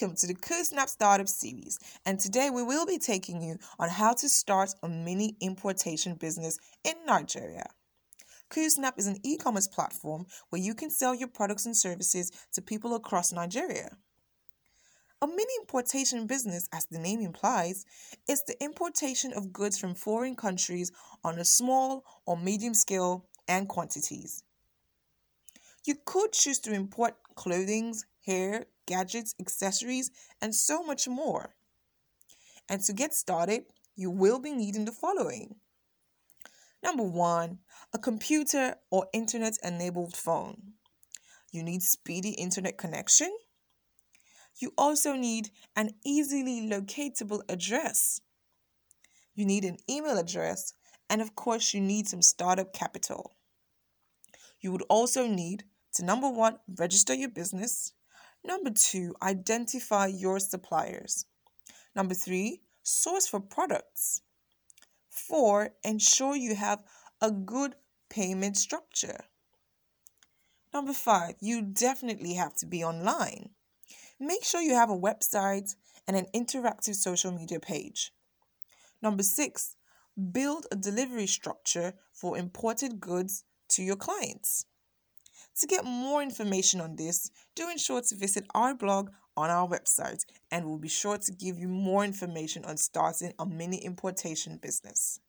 Welcome to the KuSnap Startup Series, and today we will be taking you on how to start a mini importation business in Nigeria. KuSnap is an e commerce platform where you can sell your products and services to people across Nigeria. A mini importation business, as the name implies, is the importation of goods from foreign countries on a small or medium scale and quantities. You could choose to import clothing, hair, gadgets, accessories, and so much more. And to get started, you will be needing the following. Number one, a computer or internet enabled phone. You need speedy internet connection. You also need an easily locatable address. You need an email address, and of course, you need some startup capital. You would also need to number one, register your business. Number two, identify your suppliers. Number three, source for products. Four, ensure you have a good payment structure. Number five, you definitely have to be online. Make sure you have a website and an interactive social media page. Number six, build a delivery structure for imported goods to your clients. To get more information on this, do ensure to visit our blog on our website and we'll be sure to give you more information on starting a mini importation business.